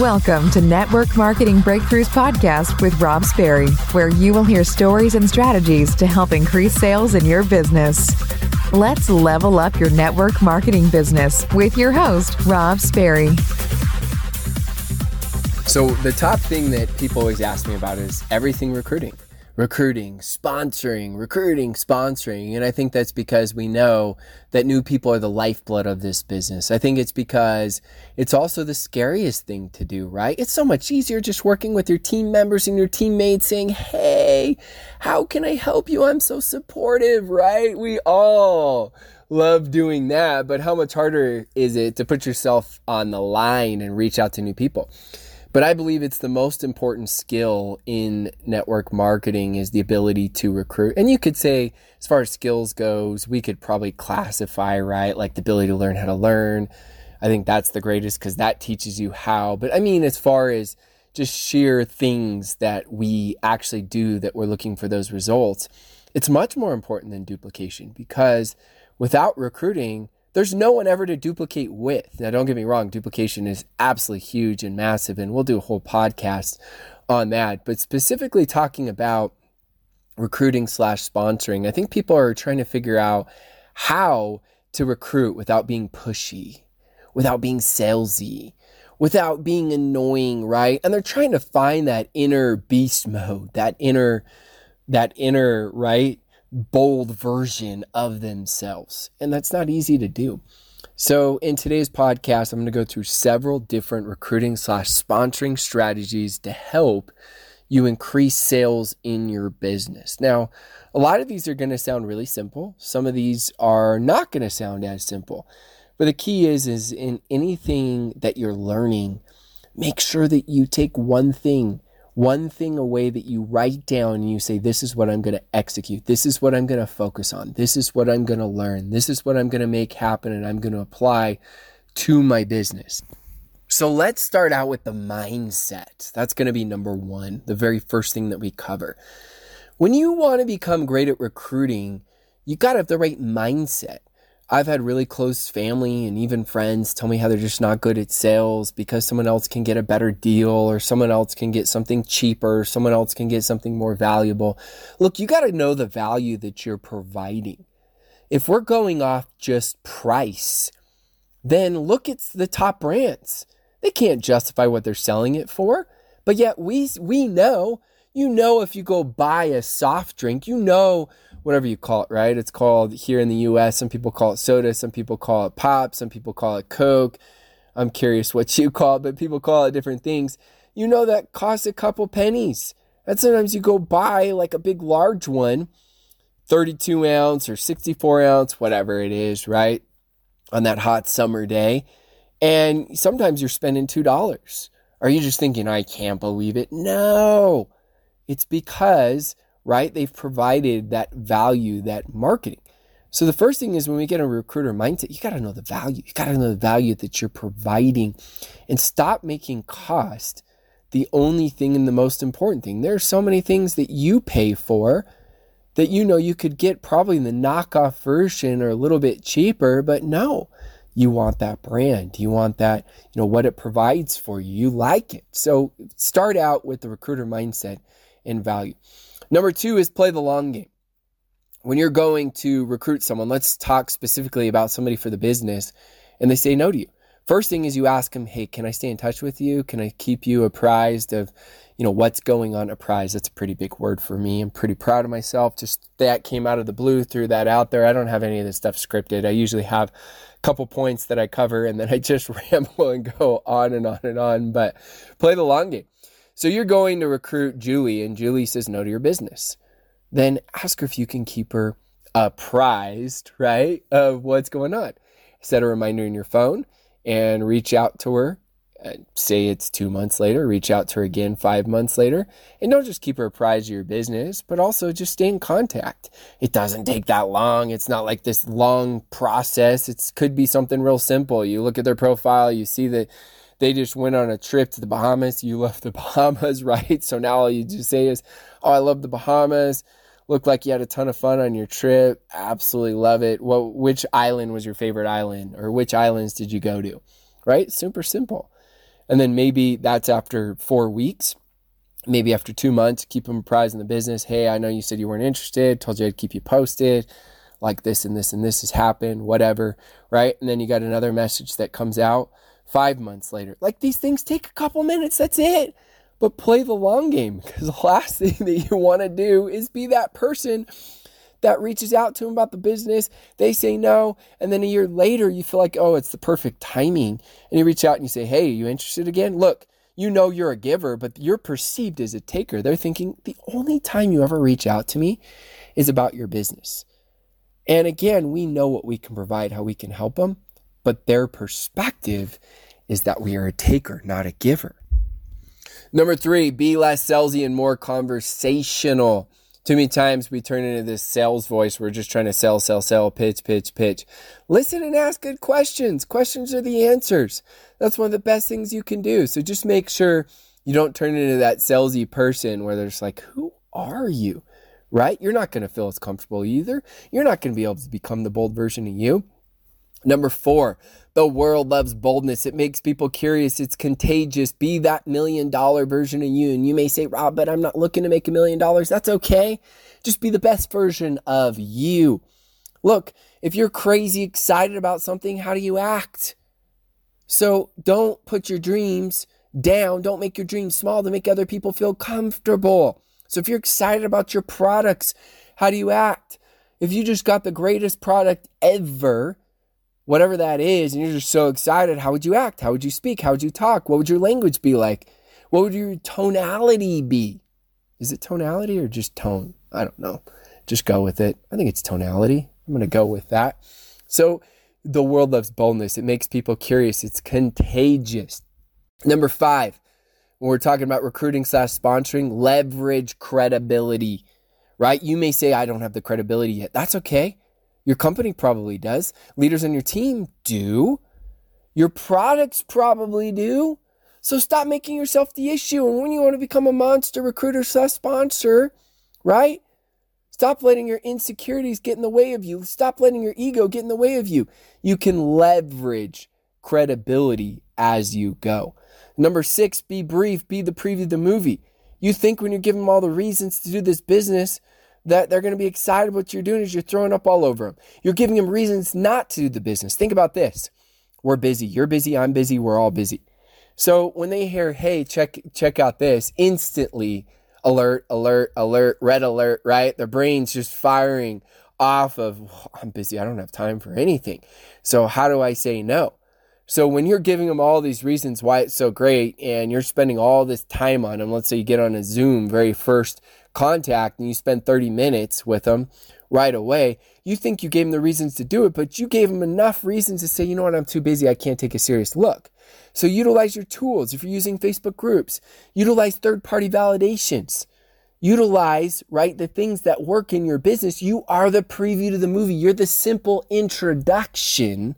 Welcome to Network Marketing Breakthroughs Podcast with Rob Sperry, where you will hear stories and strategies to help increase sales in your business. Let's level up your network marketing business with your host, Rob Sperry. So, the top thing that people always ask me about is everything recruiting recruiting, sponsoring, recruiting, sponsoring. And I think that's because we know that new people are the lifeblood of this business. I think it's because it's also the scariest thing to do, right? It's so much easier just working with your team members and your teammates saying, Hey, how can I help you? I'm so supportive, right? We all love doing that, but how much harder is it to put yourself on the line and reach out to new people? But I believe it's the most important skill in network marketing is the ability to recruit. And you could say, as far as skills goes, we could probably classify, right? Like the ability to learn how to learn. I think that's the greatest because that teaches you how. But I mean, as far as just sheer things that we actually do that we're looking for those results, it's much more important than duplication because without recruiting, there's no one ever to duplicate with. Now, don't get me wrong, duplication is absolutely huge and massive, and we'll do a whole podcast on that. But specifically talking about recruiting slash sponsoring, I think people are trying to figure out how to recruit without being pushy, without being salesy, without being annoying, right? And they're trying to find that inner beast mode, that inner, that inner, right? Bold version of themselves. And that's not easy to do. So, in today's podcast, I'm going to go through several different recruiting slash sponsoring strategies to help you increase sales in your business. Now, a lot of these are going to sound really simple. Some of these are not going to sound as simple. But the key is is in anything that you're learning, make sure that you take one thing one thing away that you write down and you say, This is what I'm going to execute. This is what I'm going to focus on. This is what I'm going to learn. This is what I'm going to make happen and I'm going to apply to my business. So let's start out with the mindset. That's going to be number one, the very first thing that we cover. When you want to become great at recruiting, you got to have the right mindset. I've had really close family and even friends tell me how they're just not good at sales because someone else can get a better deal or someone else can get something cheaper, someone else can get something more valuable. Look, you got to know the value that you're providing. If we're going off just price, then look at the top brands. They can't justify what they're selling it for. But yet we we know, you know if you go buy a soft drink, you know whatever you call it, right? It's called here in the US, some people call it soda, some people call it pop, some people call it Coke. I'm curious what you call it, but people call it different things. You know that costs a couple pennies. And sometimes you go buy like a big large one, 32 ounce or 64 ounce, whatever it is, right? On that hot summer day. And sometimes you're spending $2. Are you just thinking, I can't believe it? No, it's because right? They've provided that value, that marketing. So the first thing is when we get a recruiter mindset, you got to know the value. You got to know the value that you're providing and stop making cost the only thing and the most important thing. There are so many things that you pay for that you know you could get probably the knockoff version or a little bit cheaper, but no. You want that brand. You want that, you know, what it provides for you. You like it. So start out with the recruiter mindset and value. Number two is play the long game. When you're going to recruit someone, let's talk specifically about somebody for the business and they say no to you. First thing is you ask them, "Hey, can I stay in touch with you? Can I keep you apprised of, you know, what's going on?" Apprised. That's a pretty big word for me. I'm pretty proud of myself. Just that came out of the blue, threw that out there. I don't have any of this stuff scripted. I usually have a couple points that I cover, and then I just ramble and go on and on and on. But play the long game. So you're going to recruit Julie, and Julie says no to your business. Then ask her if you can keep her apprised, right, of what's going on. Set a reminder in your phone and reach out to her. Uh, say it's two months later, reach out to her again five months later. And don't just keep her apprised of your business, but also just stay in contact. It doesn't take that long. It's not like this long process. It could be something real simple. You look at their profile, you see that they just went on a trip to the Bahamas. You left the Bahamas, right? So now all you just say is, Oh, I love the Bahamas. Looked like you had a ton of fun on your trip. Absolutely love it. What, which island was your favorite island? Or which islands did you go to? Right? Super simple. And then maybe that's after four weeks. Maybe after two months, keep them apprised in the business. Hey, I know you said you weren't interested, told you I'd keep you posted. Like this and this and this has happened, whatever, right? And then you got another message that comes out five months later. Like these things take a couple minutes, that's it. But play the long game because the last thing that you want to do is be that person that reaches out to them about the business. They say no. And then a year later, you feel like, oh, it's the perfect timing. And you reach out and you say, hey, you interested again? Look, you know you're a giver, but you're perceived as a taker. They're thinking the only time you ever reach out to me is about your business. And again, we know what we can provide, how we can help them, but their perspective is that we are a taker, not a giver. Number three, be less salesy and more conversational. Too many times we turn into this sales voice. We're just trying to sell, sell, sell, pitch, pitch, pitch. Listen and ask good questions. Questions are the answers. That's one of the best things you can do. So just make sure you don't turn into that salesy person where they're just like, who are you? Right? You're not going to feel as comfortable either. You're not going to be able to become the bold version of you. Number four, the world loves boldness. It makes people curious. It's contagious. Be that million dollar version of you. And you may say, Rob, but I'm not looking to make a million dollars. That's okay. Just be the best version of you. Look, if you're crazy excited about something, how do you act? So don't put your dreams down. Don't make your dreams small to make other people feel comfortable. So if you're excited about your products, how do you act? If you just got the greatest product ever, whatever that is, and you're just so excited, how would you act? How would you speak? How would you talk? What would your language be like? What would your tonality be? Is it tonality or just tone? I don't know. Just go with it. I think it's tonality. I'm going to go with that. So, the world loves boldness. It makes people curious. It's contagious. Number five, when we're talking about recruiting slash sponsoring, leverage credibility, right? You may say, I don't have the credibility yet. That's okay. Your company probably does. Leaders on your team do. Your products probably do. So stop making yourself the issue. And when you want to become a monster recruiter slash sponsor, right? Stop letting your insecurities get in the way of you. Stop letting your ego get in the way of you. You can leverage credibility as you go. Number six, be brief, be the preview of the movie. You think when you're giving them all the reasons to do this business, that they're going to be excited what you're doing is you're throwing up all over them. You're giving them reasons not to do the business. Think about this. We're busy. You're busy. I'm busy. We're all busy. So when they hear, "Hey, check check out this," instantly alert, alert, alert, red alert, right? Their brains just firing off of, "I'm busy. I don't have time for anything." So how do I say no? So when you're giving them all these reasons why it's so great and you're spending all this time on them, let's say you get on a Zoom very first contact and you spend 30 minutes with them right away, you think you gave them the reasons to do it, but you gave them enough reasons to say, you know what, I'm too busy, I can't take a serious look. So utilize your tools. If you're using Facebook groups, utilize third party validations. Utilize, right, the things that work in your business. You are the preview to the movie. You're the simple introduction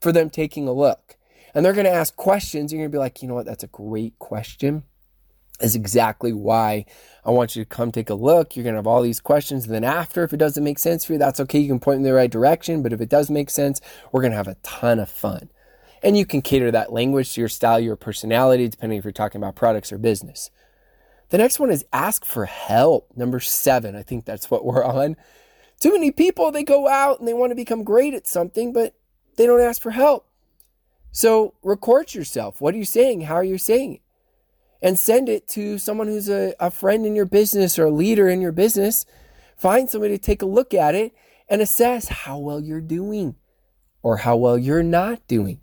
for them taking a look. And they're going to ask questions. You're going to be like, you know what, that's a great question is exactly why I want you to come take a look. You're going to have all these questions. And then after, if it doesn't make sense for you, that's okay. You can point in the right direction. But if it does make sense, we're going to have a ton of fun. And you can cater that language to your style, your personality, depending if you're talking about products or business. The next one is ask for help. Number seven. I think that's what we're on. Too many people, they go out and they want to become great at something, but they don't ask for help. So record yourself. What are you saying? How are you saying it? And send it to someone who's a, a friend in your business or a leader in your business. Find somebody to take a look at it and assess how well you're doing or how well you're not doing.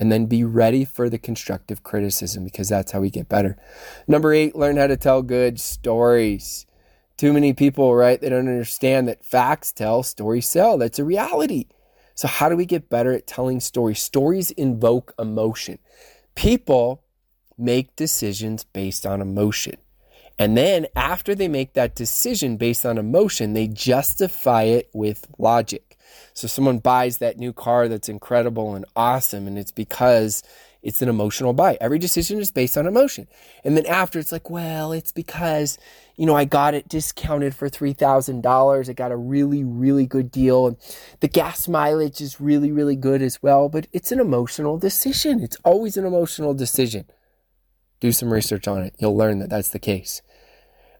And then be ready for the constructive criticism because that's how we get better. Number eight, learn how to tell good stories. Too many people, right? They don't understand that facts tell, stories sell. That's a reality. So, how do we get better at telling stories? Stories invoke emotion. People make decisions based on emotion. And then after they make that decision based on emotion, they justify it with logic. So someone buys that new car that's incredible and awesome, and it's because it's an emotional buy. Every decision is based on emotion. And then after it's like, well, it's because, you know, I got it discounted for $3,000. I got a really, really good deal. And the gas mileage is really, really good as well. But it's an emotional decision. It's always an emotional decision. Do some research on it. You'll learn that that's the case.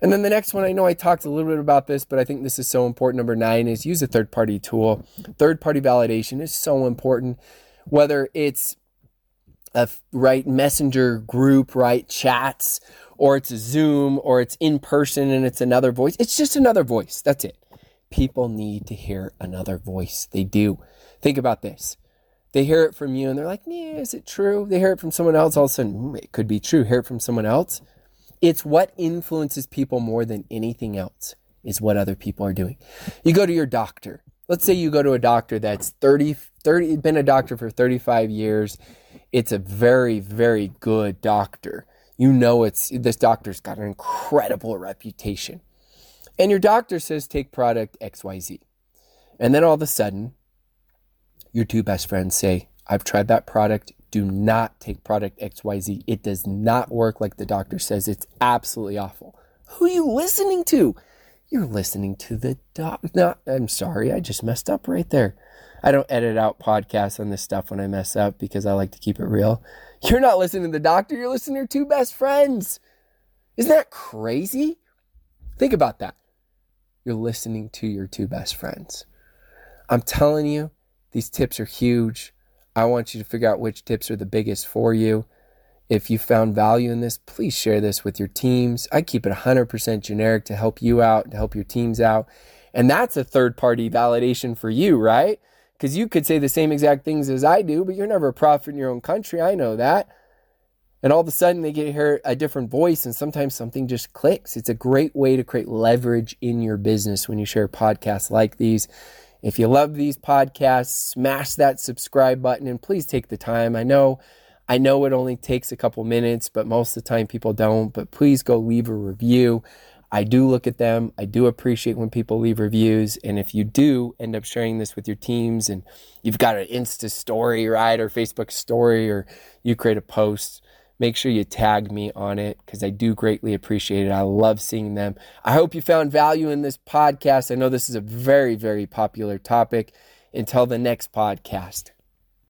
And then the next one, I know I talked a little bit about this, but I think this is so important. Number nine is use a third party tool. Third party validation is so important, whether it's a right messenger group, right chats, or it's Zoom, or it's in person and it's another voice. It's just another voice. That's it. People need to hear another voice. They do. Think about this. They hear it from you and they're like, yeah, is it true? They hear it from someone else. All of a sudden, mm, it could be true. Hear it from someone else. It's what influences people more than anything else is what other people are doing. You go to your doctor. Let's say you go to a doctor that's 30, 30 been a doctor for 35 years. It's a very, very good doctor. You know it's this doctor's got an incredible reputation. And your doctor says take product XYZ. And then all of a sudden, your two best friends say, I've tried that product do not take product XYZ. It does not work like the doctor says. It's absolutely awful. Who are you listening to? You're listening to the doc. No, I'm sorry. I just messed up right there. I don't edit out podcasts on this stuff when I mess up because I like to keep it real. You're not listening to the doctor. You're listening to your two best friends. Isn't that crazy? Think about that. You're listening to your two best friends. I'm telling you, these tips are huge. I want you to figure out which tips are the biggest for you. If you found value in this, please share this with your teams. I keep it 100% generic to help you out, to help your teams out. And that's a third party validation for you, right? Because you could say the same exact things as I do, but you're never a prophet in your own country. I know that. And all of a sudden they get hear a different voice, and sometimes something just clicks. It's a great way to create leverage in your business when you share podcasts like these. If you love these podcasts, smash that subscribe button and please take the time. I know I know it only takes a couple minutes, but most of the time people don't, but please go leave a review. I do look at them. I do appreciate when people leave reviews. And if you do end up sharing this with your teams and you've got an Insta story, right, or Facebook story, or you create a post, make sure you tag me on it because I do greatly appreciate it. I love seeing them. I hope you found value in this podcast. I know this is a very, very popular topic. Until the next podcast.